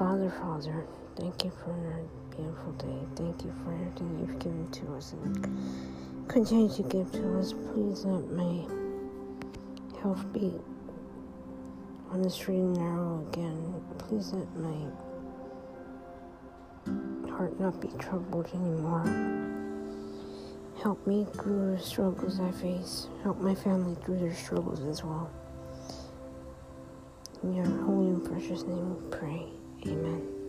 Father, Father, thank you for another beautiful day. Thank you for everything you've given to us and continue to give to us. Please let my health be on the straight and narrow again. Please let my heart not be troubled anymore. Help me through the struggles I face. Help my family through their struggles as well. In your holy and precious name we pray. Amen.